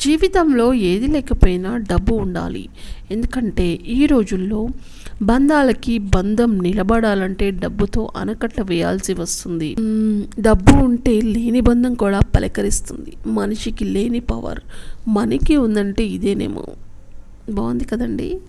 జీవితంలో ఏది లేకపోయినా డబ్బు ఉండాలి. ఎందుకంటే ఈ రోజుల్లో బంధాలకి బంధం నిలబడాలంటే డబ్బుతో అనకట్ట వేయాల్సి వస్తుంది. డబ్బు ఉంటే లేని బంధం కూడా పలకరిస్తుంది. మనిషికి లేని పవర్ మనకి ఉందంటే ఇదేనేమో. బాగుంది కదండి?